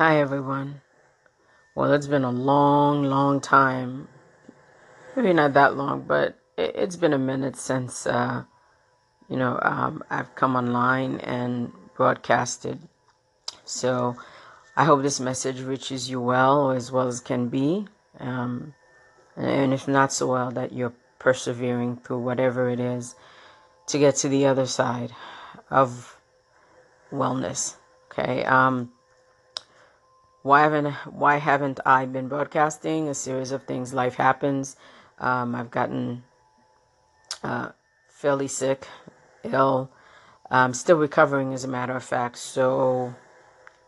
Hi, everyone. Well, it's been a long, long time. Maybe not that long, but it, has been a minute since, uh, you know, um, I've come online and broadcasted. So I hope this message reaches you well or as well as can be. Um, and if not so well, that you're persevering through whatever it is to get to the other side of wellness. Okay. Um, why haven't why haven't I been broadcasting? A series of things. Life happens. Um, I've gotten uh, fairly sick, ill. I'm still recovering, as a matter of fact. So,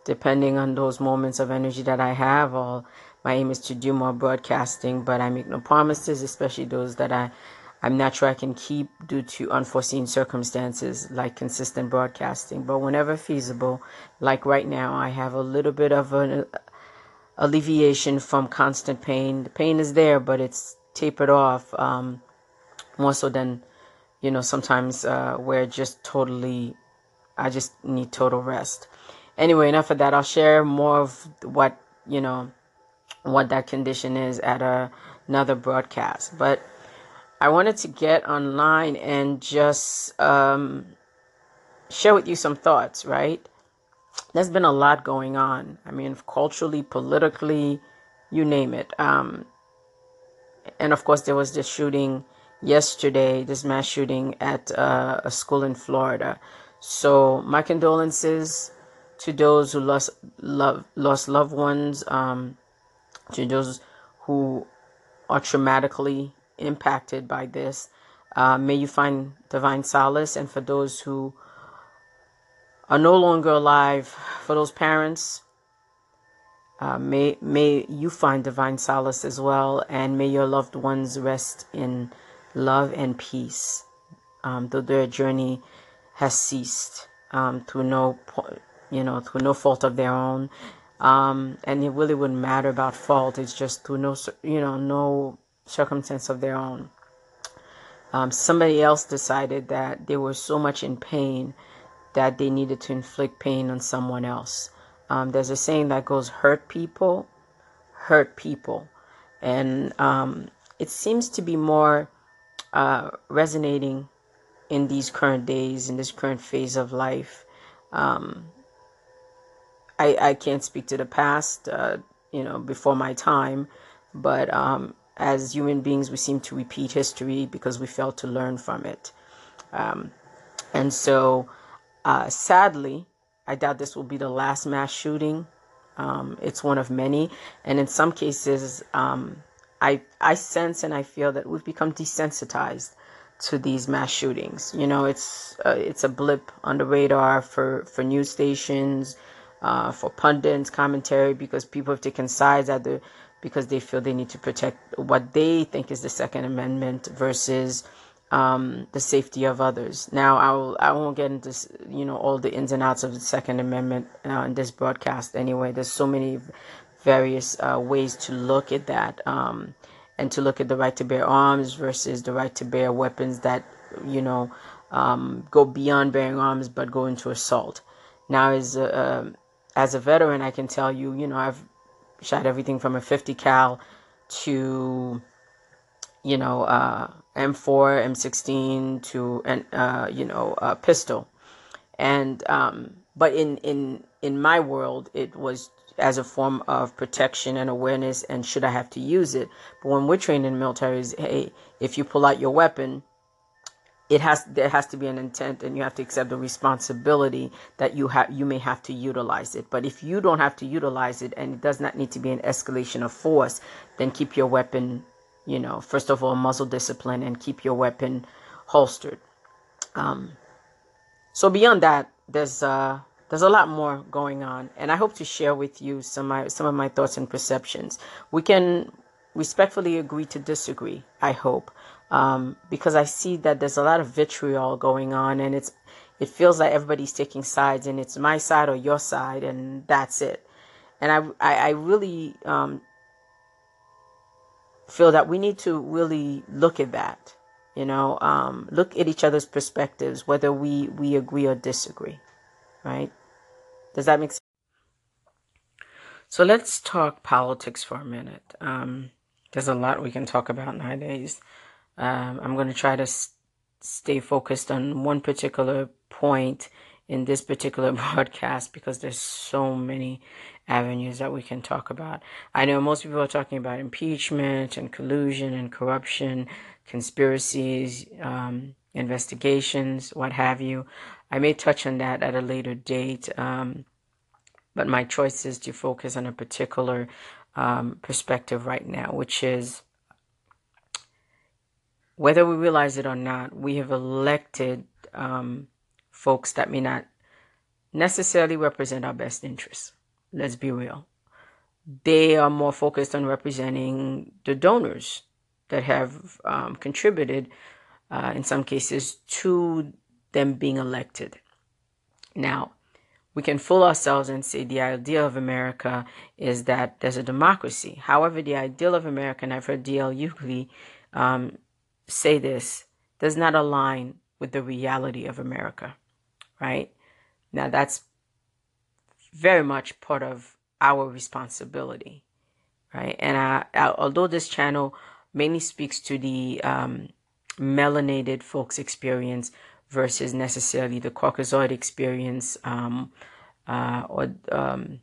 depending on those moments of energy that I have, I'll, my aim is to do more broadcasting. But I make no promises, especially those that I I'm not sure I can keep due to unforeseen circumstances like consistent broadcasting. But whenever feasible, like right now, I have a little bit of an alleviation from constant pain. The pain is there, but it's tapered off um, more so than, you know, sometimes uh, where just totally, I just need total rest. Anyway, enough of that. I'll share more of what, you know, what that condition is at a, another broadcast. But I wanted to get online and just um, share with you some thoughts, right? There's been a lot going on. I mean, culturally, politically, you name it. Um, and of course, there was this shooting yesterday, this mass shooting at uh, a school in Florida. So, my condolences to those who lost love, lost loved ones, um, to those who are traumatically impacted by this. Uh, may you find divine solace. And for those who are no longer alive, for those parents, uh, may may you find divine solace as well, and may your loved ones rest in love and peace, um, though their journey has ceased um, through no, you know, through no fault of their own, um, and it really wouldn't matter about fault. It's just through no, you know, no circumstance of their own. Um, somebody else decided that they were so much in pain that they needed to inflict pain on someone else. Um, there's a saying that goes, hurt people, hurt people. And um, it seems to be more uh, resonating in these current days, in this current phase of life. Um, I, I can't speak to the past, uh, you know, before my time, but um, as human beings, we seem to repeat history because we fail to learn from it. Um, and so, uh, sadly, I doubt this will be the last mass shooting. Um, it's one of many, and in some cases, um, I I sense and I feel that we've become desensitized to these mass shootings. You know, it's uh, it's a blip on the radar for for news stations, uh, for pundits, commentary, because people have taken sides at the because they feel they need to protect what they think is the Second Amendment versus um, the safety of others. Now, I will I won't get into you know all the ins and outs of the Second Amendment uh, in this broadcast. Anyway, there's so many various uh, ways to look at that um, and to look at the right to bear arms versus the right to bear weapons that you know um, go beyond bearing arms but go into assault. Now, as a, um, as a veteran, I can tell you, you know, I've shot everything from a 50 cal to you know uh, M4, M16 to an uh, you know a pistol, and um, but in in in my world it was as a form of protection and awareness and should I have to use it. But when we're trained in military, is hey, if you pull out your weapon, it has there has to be an intent and you have to accept the responsibility that you have you may have to utilize it. But if you don't have to utilize it and it does not need to be an escalation of force then keep your weapon you know first of all muzzle discipline and keep your weapon holstered. Um, so beyond that there's uh there's a lot more going on and i hope to share with you some my, some of my thoughts and perceptions. We can respectfully agree to disagree i hope um, because I see that there's a lot of vitriol going on, and it's it feels like everybody's taking sides, and it's my side or your side, and that's it. And I I, I really um, feel that we need to really look at that. You know, um, look at each other's perspectives, whether we we agree or disagree. Right? Does that make sense? So let's talk politics for a minute. Um, there's a lot we can talk about nowadays. Um, I'm going to try to s- stay focused on one particular point in this particular broadcast because there's so many avenues that we can talk about. I know most people are talking about impeachment and collusion and corruption, conspiracies, um, investigations, what have you. I may touch on that at a later date, um, but my choice is to focus on a particular um, perspective right now, which is whether we realize it or not, we have elected um, folks that may not necessarily represent our best interests. Let's be real. They are more focused on representing the donors that have um, contributed, uh, in some cases, to them being elected. Now, we can fool ourselves and say the idea of America is that there's a democracy. However, the ideal of America, and I've heard D.L. Hughley um, say this, does not align with the reality of America, right? Now, that's very much part of our responsibility, right? And I, I, although this channel mainly speaks to the um, melanated folks experience versus necessarily the Caucasoid experience, um, uh, or um,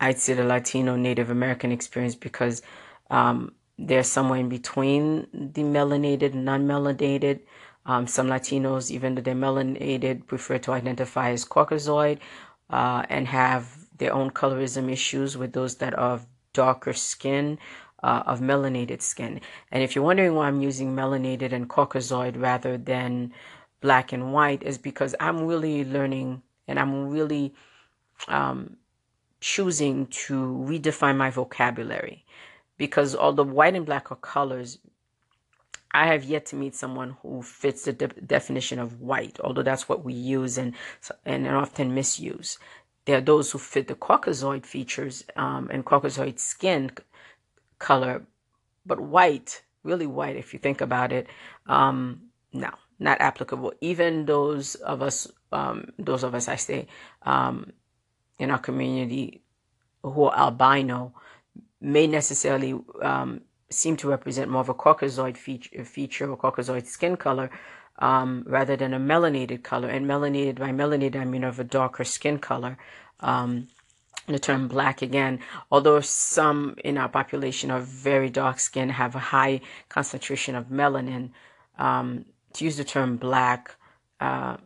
I'd say the Latino Native American experience because um, they're somewhere in between the melanated and non-melanated. Um, some Latinos, even though they're melanated, prefer to identify as Caucasoid uh, and have their own colorism issues with those that are of darker skin, uh, of melanated skin. And if you're wondering why I'm using melanated and Caucasoid rather than black and white, is because I'm really learning and I'm really um, choosing to redefine my vocabulary because although white and black are colors, I have yet to meet someone who fits the de- definition of white, although that's what we use and and often misuse. There are those who fit the Caucasoid features um, and Caucasoid skin color, but white, really white, if you think about it, um, no, not applicable. Even those of us, um, those of us, I say, um, in our community who are albino, may necessarily um, seem to represent more of a Caucasoid feature, feature or Caucasoid skin color um, rather than a melanated color. And melanated, by melanated, I mean of a darker skin color. Um, the term black again, although some in our population are very dark skin, have a high concentration of melanin, um, to use the term black, uh,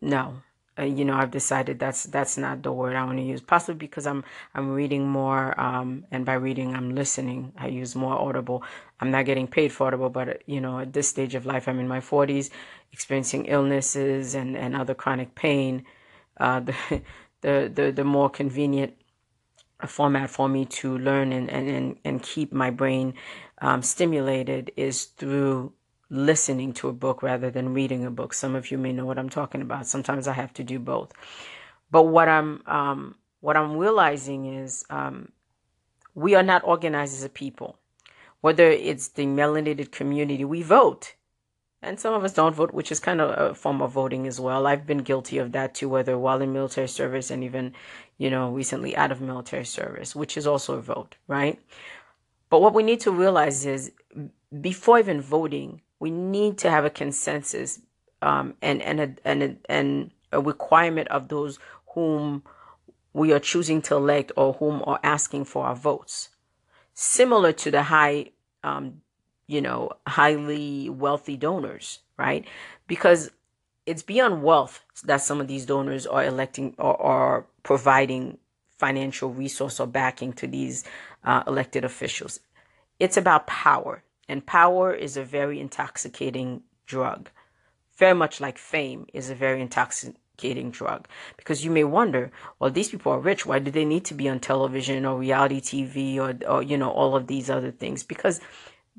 no, uh, you know, I've decided that's that's not the word I want to use. Possibly because I'm I'm reading more, um, and by reading I'm listening. I use more Audible. I'm not getting paid for Audible, but you know, at this stage of life, I'm in my 40s, experiencing illnesses and and other chronic pain. Uh, the, the the the more convenient format for me to learn and and and, keep my brain um, stimulated is through listening to a book rather than reading a book. Some of you may know what I'm talking about. Sometimes I have to do both. But what I'm um, what I'm realizing is um, we are not organized as a people. Whether it's the melanated community, we vote. And some of us don't vote, which is kind of a form of voting as well. I've been guilty of that too, whether while in military service and even, you know, recently out of military service, which is also a vote, right? But what we need to realize is before even voting, we need to have a consensus um, and and a, and a, and a requirement of those whom we are choosing to elect or whom are asking for our votes. Similar to the high, um, you know, highly wealthy donors, right? Because it's beyond wealth that some of these donors are electing or are providing financial resource or backing to these uh, elected officials. It's about power. And power is a very intoxicating drug. Very much like fame is a very intoxicating drug. Because you may wonder, well, these people are rich. Why do they need to be on television or reality TV or, or you know, all of these other things? Because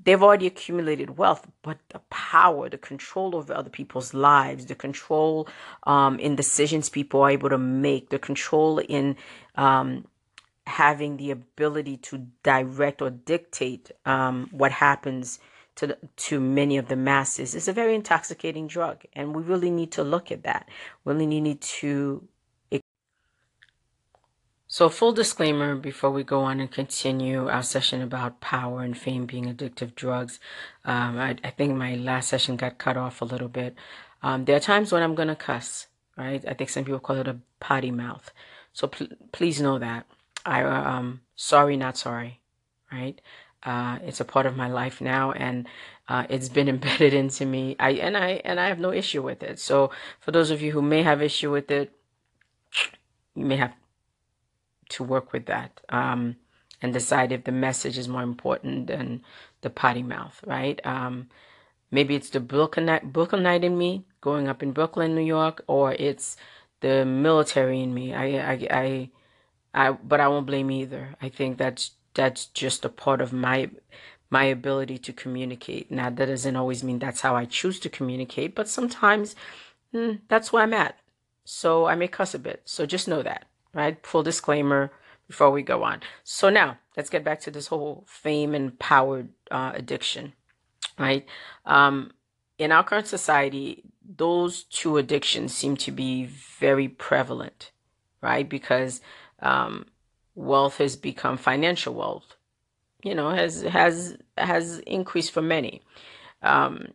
they've already accumulated wealth, but the power, the control over other people's lives, the control um, in decisions people are able to make, the control in um, having the ability to direct or dictate um, what happens to to many of the masses is a very intoxicating drug, and we really need to look at that. We really need to So, full disclaimer before we go on and continue our session about power and fame being addictive drugs. Um, I, I, think my last session got cut off a little bit. Um, there are times when I'm going to cuss, right? I think some people call it a potty mouth. So, pl- please know that. I, um, sorry, not sorry, right? Uh, it's a part of my life now, and uh, it's been embedded into me. I and I and I have no issue with it. So, for those of you who may have issue with it, you may have to work with that um, and decide if the message is more important than the potty mouth, right? Um, maybe it's the Brooklynite, Brooklynite in me growing up in Brooklyn, New York, or it's the military in me. I, I, I, I, but I won't blame either. I think that's that's just a part of my my ability to communicate. Now that doesn't always mean that's how I choose to communicate, but sometimes mm, that's where I'm at. So I may cuss a bit. So just know that right? Full disclaimer before we go on. So now let's get back to this whole fame and power uh, addiction, right? Um, in our current society, those two addictions seem to be very prevalent, right? Because um, wealth has become financial wealth, you know, has has has increased for many. Um,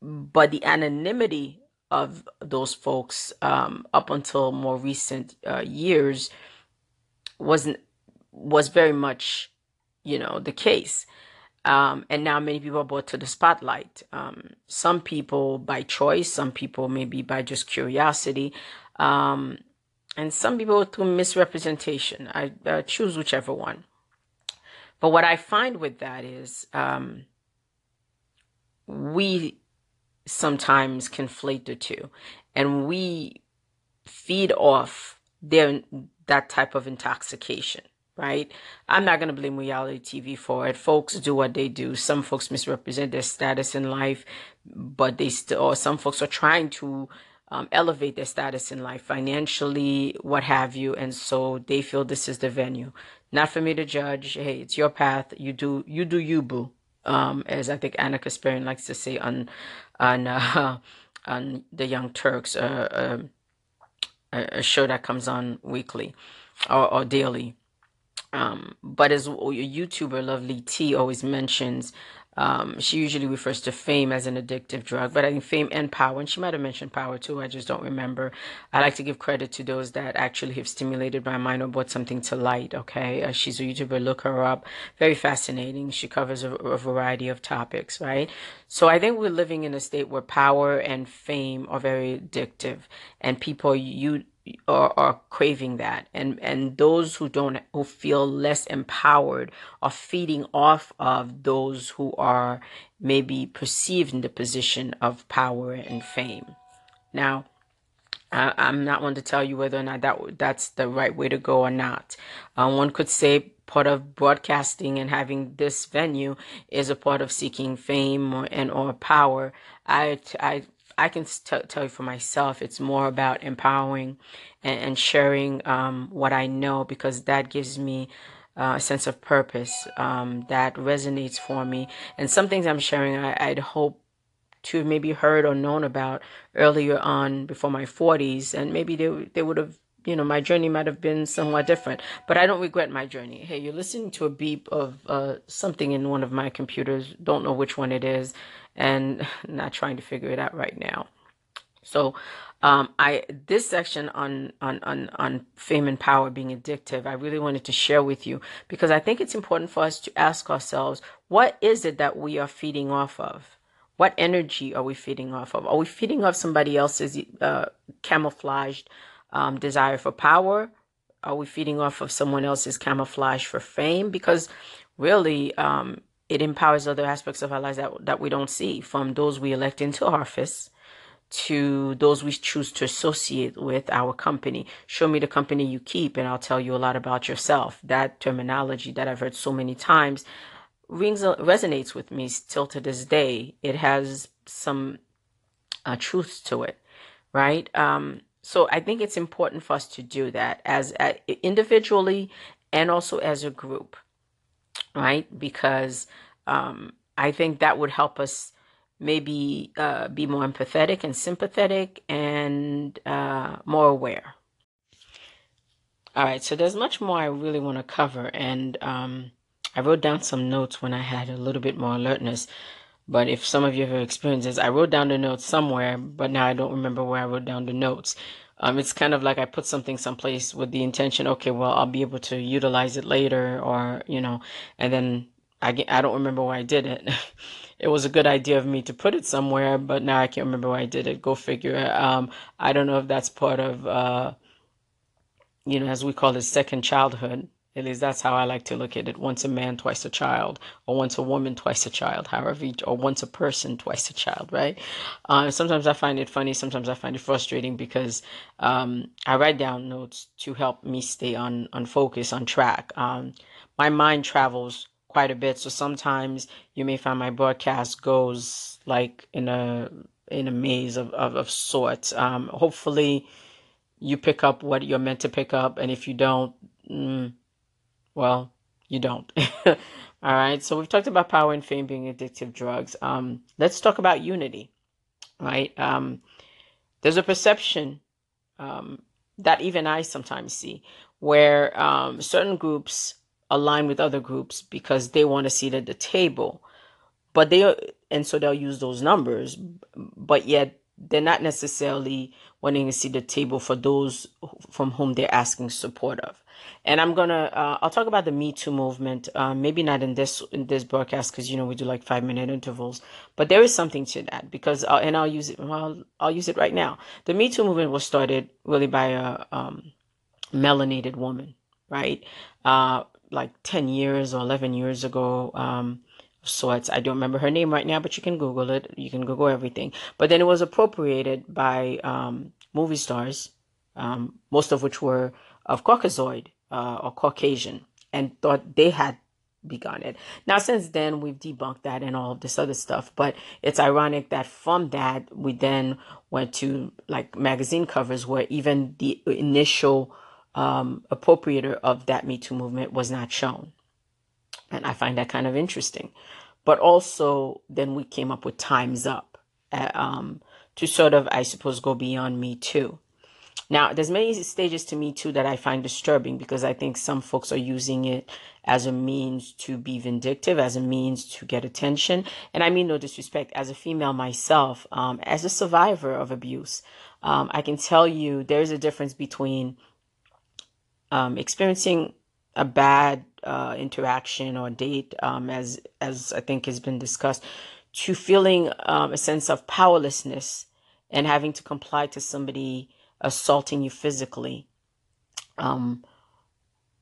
but the anonymity of those folks um, up until more recent uh, years wasn't was very much you know the case. Um, and now many people are brought to the spotlight. Um, some people by choice some people maybe by just curiosity. Um, and some people through misrepresentation. I uh, choose whichever one. But what i find with that is um, we sometimes conflate the two. And we feed off their that type of intoxication right? I'm not going to blame reality tv for it. Folks do what they do. Some folks misrepresent their status in life but they still or some folks are trying to um, elevate their status in life financially what have you and so they feel this is the venue. Not for me to judge. Hey it's your path. You do you do you boo. Um, as I think Ana Kasparian likes to say on on uh, on the Young Turks, uh, uh, a show that comes on weekly or, or daily. Um, but as a YouTuber, Lovely T always mentions, um, she usually refers to fame as an addictive drug, but I think fame and power, and she might have mentioned power too, I just don't remember. I like to give credit to those that actually have stimulated my mind or brought something to light, okay? Uh, she's a YouTuber, look her up. Very fascinating. She covers a, a variety of topics, right? So I think we're living in a state where power and fame are very addictive, and people you are, are craving that. And and those who don't who feel less empowered are feeding off of those who are maybe perceived in the position of power and fame. Now I, i'm not one to tell you whether or not that that's the right way to go or not. Um, one could say part of broadcasting and having this venue is a part of seeking fame or, and or power. I i I can t- tell you for myself, it's more about empowering and, and sharing um, what I know because that gives me uh, a sense of purpose um, that resonates for me. And some things I'm sharing, I, would hope to maybe heard or known about earlier on before my 40s, and maybe they they would have. You know, my journey might have been somewhat different, but I don't regret my journey. Hey, you're listening to a beep of uh, something in one of my computers. Don't know which one it is and not trying to figure it out right now. So, um, I this section on, on on on fame and power being addictive, I really wanted to share with you because I think it's important for us to ask ourselves, what is it that we are feeding off of? What energy are we feeding off of? Are we feeding off somebody else's uh, camouflaged um, desire for power? Are we feeding off of someone else's camouflage for fame? Because really, um, it empowers other aspects of our lives that, that we don't see, from those we elect into office to those we choose to associate with our company. Show me the company you keep, and I'll tell you a lot about yourself. That terminology that I've heard so many times rings resonates with me still to this day. It has some uh, truth to it, right? Um, so I think it's important for us to do that as uh, individually and also as a group right? Because um, I think that would help us maybe uh, be more empathetic and sympathetic and uh, more aware. All right, so there's much more I really want to cover, and um, I wrote down some notes when I had a little bit more alertness. But if some of you have experienced this, I wrote down the notes somewhere, but now I don't remember where I wrote down the notes. Um, it's kind of like I put something someplace with the intention, okay, well, I'll be able to utilize it later, or, you know, and then I, I don't remember why I did it. it was a good idea of me to put it somewhere, but now I can't remember why I did it. Go figure. Um, I don't know if that's part of, uh, you know, as we call it, second childhood. At least that's how I like to look at it. Once a man, twice a child, or once a woman, twice a child, however, or once a person, twice a child, right? Uh, sometimes I find it funny. Sometimes I find it frustrating because um, I write down notes to help me stay on on focus, on track. Um, my mind travels quite a bit, so sometimes you may find my broadcast goes like in a in a maze of of, of sorts. Um, hopefully, you pick up what you're meant to pick up, and if you don't. Mm, well, you don't. All right. So we've talked about power and fame being addictive drugs. Um, let's talk about unity. Right. Um, there's a perception um, that even I sometimes see where um, certain groups align with other groups because they want a seat at the table, but they and so they'll use those numbers, but yet they're not necessarily wanting to see the table for those from whom they're asking support of and I'm gonna uh, I'll talk about the Me Too movement. Uh, maybe not in this in this broadcast because you know we do like five minute intervals, but there is something to that because uh, and I'll use it. Well, I'll use it right now. The Me Too movement was started really by a um, melanated woman, right? Uh, like ten years or eleven years ago. Um, sorts. I don't remember her name right now, but you can Google it. You can Google everything. But then it was appropriated by um, movie stars, um, most of which were of Caucasoid uh, or Caucasian and thought they had begun it. Now, since then, we've debunked that and all of this other stuff, but it's ironic that from that, we then went to like magazine covers where even the initial um, appropriator of that Me Too movement was not shown. And I find that kind of interesting. But also, then we came up with Time's Up uh, um, to sort of, I suppose, go beyond Me Too. Now, there's many stages to me too that I find disturbing because I think some folks are using it as a means to be vindictive, as a means to get attention. And I mean no disrespect. As a female myself, um, as a survivor of abuse, um, I can tell you there's a difference between um, experiencing a bad uh, interaction or date, um, as as I think has been discussed, to feeling um, a sense of powerlessness and having to comply to somebody assaulting you physically, um,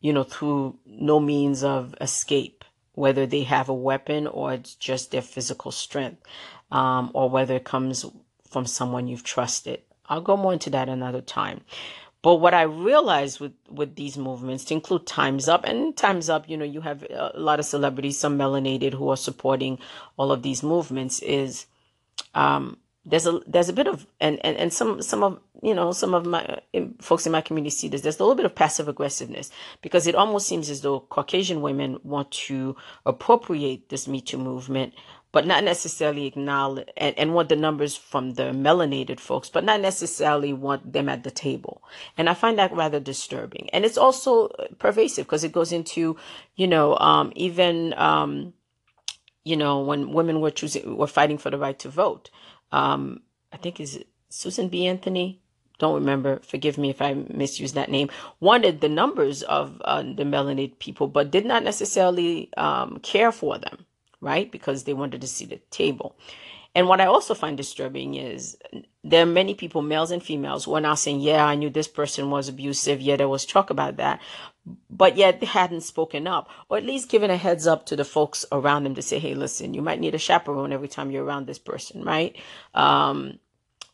you know, through no means of escape, whether they have a weapon or it's just their physical strength, um, or whether it comes from someone you've trusted. I'll go more into that another time. But what I realized with, with these movements, to include Time's Up, and Time's Up, you know, you have a lot of celebrities, some melanated, who are supporting all of these movements, is um, there's a there's a bit of and, and and some some of you know some of my folks in my community see this there's a little bit of passive aggressiveness because it almost seems as though caucasian women want to appropriate this me too movement but not necessarily acknowledge and, and want the numbers from the melanated folks but not necessarily want them at the table. And i find that rather disturbing. And it's also pervasive because it goes into you know um, even um, you know when women were choosing were fighting for the right to vote um, I think is Susan B. Anthony. Don't remember. Forgive me if I misuse that name. Wanted the numbers of uh, the melanated people, but did not necessarily um, care for them, right? Because they wanted to see the table. And what I also find disturbing is there are many people, males and females, who are now saying, Yeah, I knew this person was abusive. Yeah, there was talk about that. But yet they hadn't spoken up, or at least given a heads up to the folks around them to say, Hey, listen, you might need a chaperone every time you're around this person, right? Um,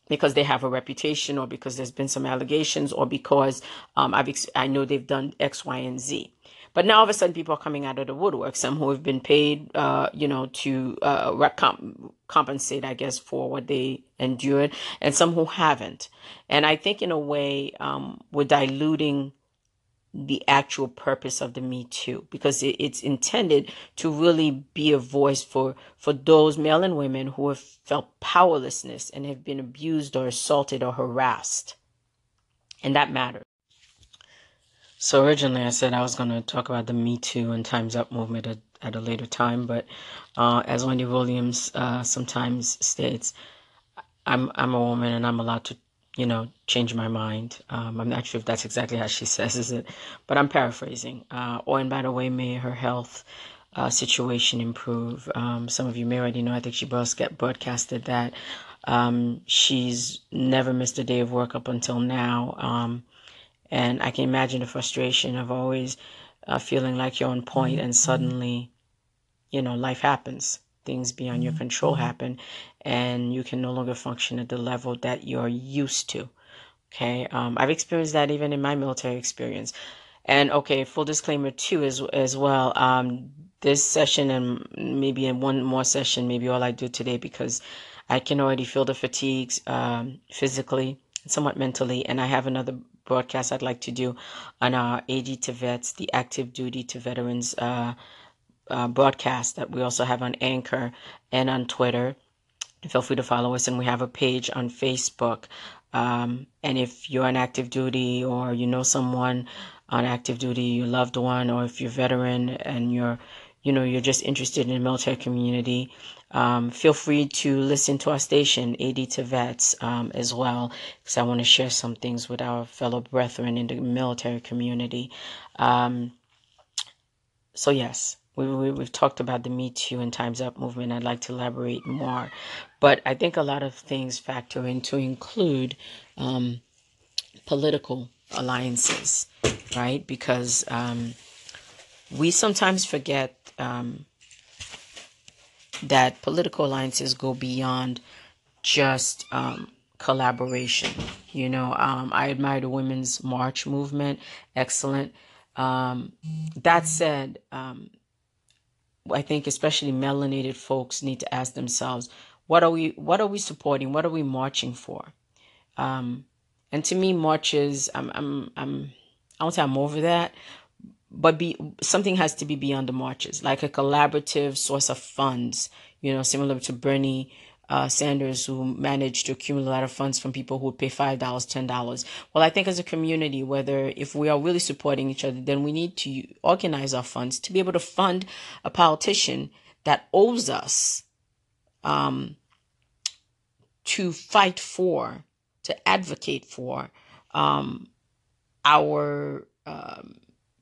because they have a reputation, or because there's been some allegations, or because um, I've ex- I know they've done X, Y, and Z. But now all of a sudden, people are coming out of the woodwork. Some who have been paid, uh, you know, to uh, comp- compensate, I guess, for what they endured, and some who haven't. And I think, in a way, um, we're diluting the actual purpose of the Me Too because it, it's intended to really be a voice for for those male and women who have felt powerlessness and have been abused or assaulted or harassed, and that matters. So originally, I said I was going to talk about the Me Too and Times Up movement at, at a later time, but uh, as Wendy Williams uh, sometimes states, I'm I'm a woman and I'm allowed to, you know, change my mind. Um, I'm not sure if that's exactly how she says it, but I'm paraphrasing. Uh, oh, and by the way, may her health uh, situation improve. Um, some of you may already know. I think she broadcasted that. Um, she's never missed a day of work up until now. Um, and I can imagine the frustration of always uh, feeling like you're on point and suddenly, you know, life happens. Things beyond your control happen and you can no longer function at the level that you're used to. Okay. Um, I've experienced that even in my military experience. And okay, full disclaimer too, as, as well. Um, this session and maybe in one more session, maybe all I do today because I can already feel the fatigues um, physically, somewhat mentally, and I have another broadcast I'd like to do on our AD to vets, the active duty to veterans uh, uh, broadcast that we also have on Anchor and on Twitter. Feel free to follow us, and we have a page on Facebook. Um, and if you're on active duty or you know someone on active duty, your loved one, or if you're veteran and you're you know you're just interested in the military community, um, feel free to listen to our station, AD to Vets, um, as well, because I want to share some things with our fellow brethren in the military community. Um, so, yes, we, we, we've talked about the Me Too and Time's Up movement. I'd like to elaborate more. But I think a lot of things factor in to include um, political alliances, right? Because um, we sometimes forget um, that political alliances go beyond just um, collaboration. You know, um, I admire the Women's March movement, excellent. Um, that said, um, I think especially melanated folks need to ask themselves, what are we, what are we supporting? What are we marching for? Um, and to me, marches, I'm, I'm, I'm, I won't say I'm over that, but be something has to be beyond the marches, like a collaborative source of funds, you know, similar to Bernie uh, Sanders, who managed to accumulate a lot of funds from people who would pay $5, $10. Well, I think as a community, whether if we are really supporting each other, then we need to organize our funds to be able to fund a politician that owes us um, to fight for, to advocate for um, our um,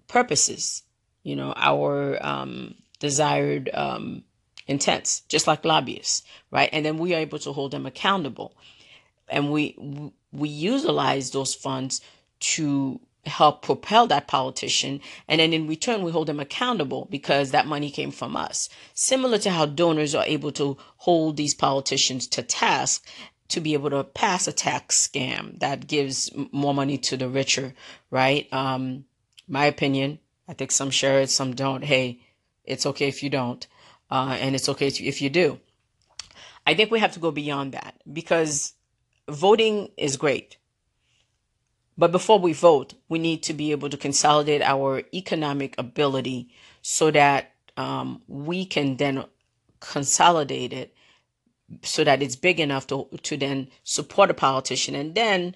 purposes, you know, our um, desired intents, just like lobbyists, right? And then we are able to hold them accountable, and we we utilize those funds to help propel that politician and then in return we hold them accountable because that money came from us similar to how donors are able to hold these politicians to task to be able to pass a tax scam that gives more money to the richer right um my opinion. I think some share it, some don't. Hey, it's okay if you don't, uh, and it's okay if you do. I think we have to go beyond that because voting is great. But before we vote, we need to be able to consolidate our economic ability so that um, we can then consolidate it so that it's big enough to, to then support a politician. And then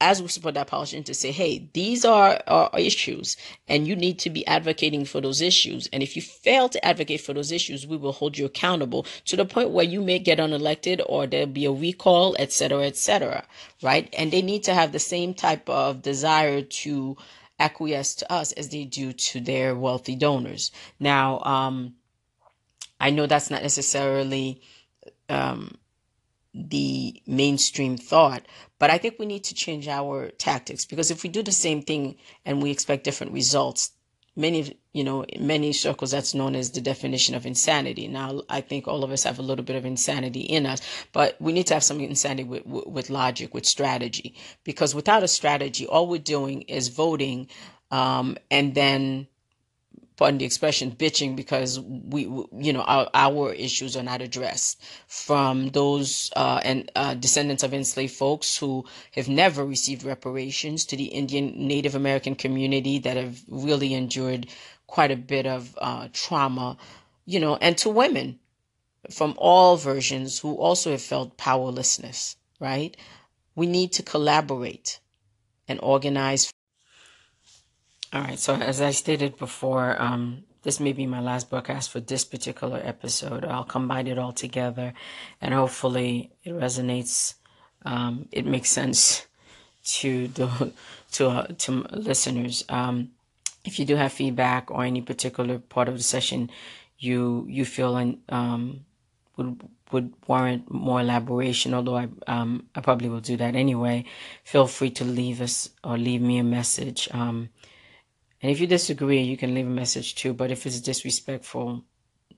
as we support that politician to say, hey, these are our issues and you need to be advocating for those issues. And if you fail to advocate for those issues, we will hold you accountable to the point where you may get unelected or there'll be a recall, etc., etc. right? And they need to have the same type of desire to acquiesce to us as they do to their wealthy donors. Now, um, I know that's not necessarily um, the mainstream thought. But I think we need to change our tactics because if we do the same thing and we expect different results, many you know in many circles that's known as the definition of insanity. Now i think all of us have a little bit of insanity in us but we need to have some insanity with, with, with logic with strategy. Because without a strategy all we're doing is voting um, and then pardon the expression, bitching because we, you know, our, our issues are not addressed from those uh, and uh, descendants of enslaved folks who have never received reparations to the Indian Native American community that have really endured quite a bit of uh, trauma, you know, and to women from all versions who also have felt powerlessness, right? We need to collaborate and organize All right. So as I stated before, um, this may be my last broadcast for this particular episode. I'll combine it all together, and hopefully it resonates. Um, it makes sense to the to uh, to listeners. Um, if you do have feedback or any particular part of the session you you feel um, would would warrant more elaboration, although I um, I probably will do that anyway. Feel free to leave us or leave me a message. Um, and if you disagree, you can leave a message too. But if it's disrespectful,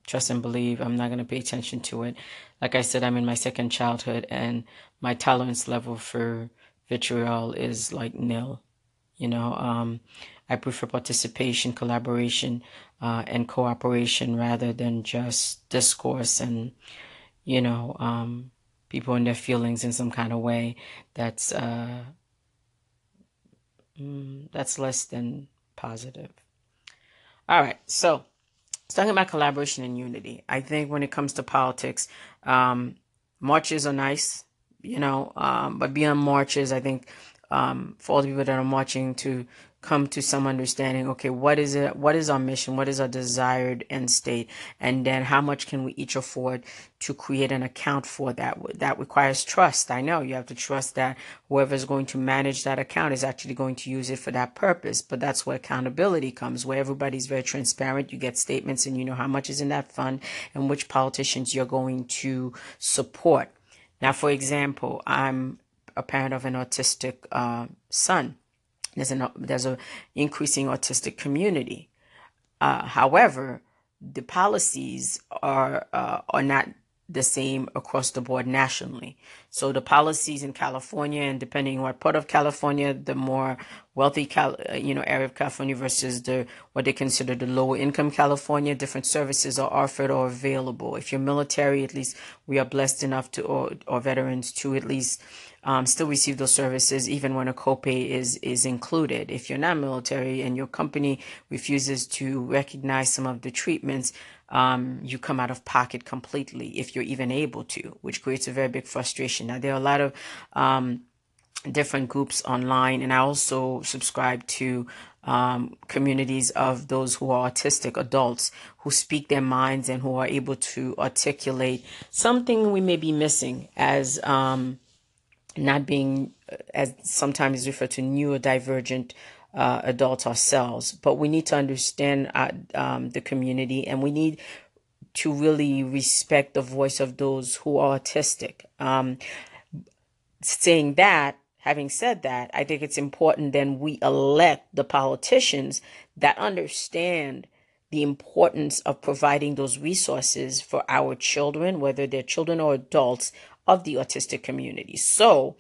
trust and believe, I'm not going to pay attention to it. Like I said, I'm in my second childhood, and my tolerance level for vitriol is like nil. You know, um, I prefer participation, collaboration, uh, and cooperation rather than just discourse and, you know, um, people and their feelings in some kind of way that's uh, mm, that's less than positive. All right, so talking about collaboration and unity. I think when it comes to politics, um, marches are nice, you know, um, but beyond marches, I think um, for all the people that are marching to come to some understanding okay what is it what is our mission what is our desired end state? And then how much can we each afford to create an account for that? That requires trust. I know you have to trust that whoever is going to manage that account is actually going to use it for that purpose. But that's where accountability comes where everybody's very transparent. You get statements and you know how much is in that fund and which politicians you're going to support. Now for example i'm a parent of an autistic uh, son there's an there's a increasing autistic community. Uh, however, the policies are uh, are not the same across the board nationally. So the policies in California, and depending on what part of California, the more wealthy, Cal, uh, you know, area of California versus the what they consider the lower income California, different services are offered or available. If you're military, at least we are blessed enough to, or, or veterans to at least um, still receive those services even when a copay is is included. If you're not military and your company refuses to recognize some of the treatments, um, you come out of pocket completely if you're even able to, which creates a very big frustration. Now there are a lot of um, different groups online, and I also subscribe to um, communities of those who are autistic adults who speak their minds and who are able to articulate something we may be missing as um, not being, as sometimes referred to, neurodivergent uh, adults ourselves. But we need to understand uh, um, the community and we need to really respect the voice of those who are autistic. Um, saying that, having said that, I think it's important then we elect the politicians that understand the importance of providing those resources for our children, whether they're children or adults of the autistic community. So,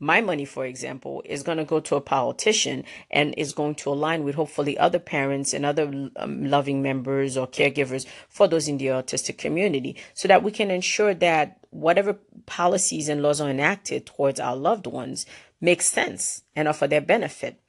my money, for example, is going to go to a politician and is going to align with hopefully other parents and other um, loving members or caregivers for those in the autistic community so that we can ensure that whatever policies and laws are enacted towards our loved ones make sense and are for their benefit.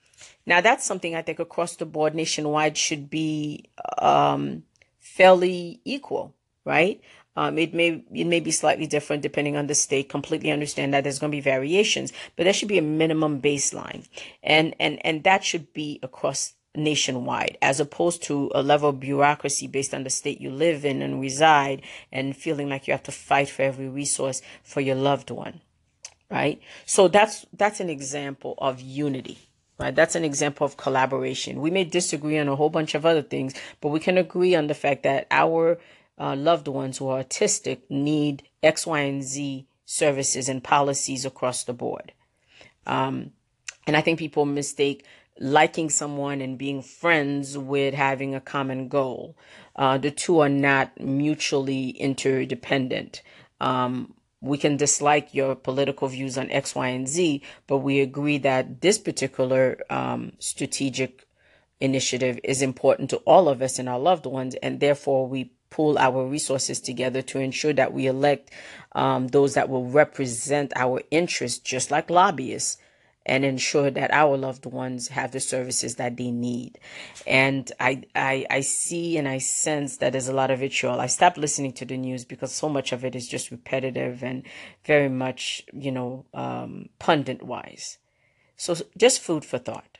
Now, that's something I think across the board nationwide should be um, fairly equal, right? Um, it may it may be slightly different depending on the state. Completely understand that there's going to be variations, but there should be a minimum baseline, and and and that should be across nationwide, as opposed to a level of bureaucracy based on the state you live in and reside, and feeling like you have to fight for every resource for your loved one, right? So that's that's an example of unity. Right, that's an example of collaboration. We may disagree on a whole bunch of other things, but we can agree on the fact that our uh, loved ones who are autistic need X, Y, and Z services and policies across the board. Um, and I think people mistake liking someone and being friends with having a common goal. Uh, the two are not mutually interdependent. Um, we can dislike your political views on X, Y, and Z, but we agree that this particular um, strategic initiative is important to all of us and our loved ones, and therefore we pull our resources together to ensure that we elect um, those that will represent our interests, just like lobbyists, and ensure that our loved ones have the services that they need. And I, I, I see and I sense that there's a lot of vitriol. I stopped listening to the news because so much of it is just repetitive and very much, you know, um, pundit wise. So just food for thought.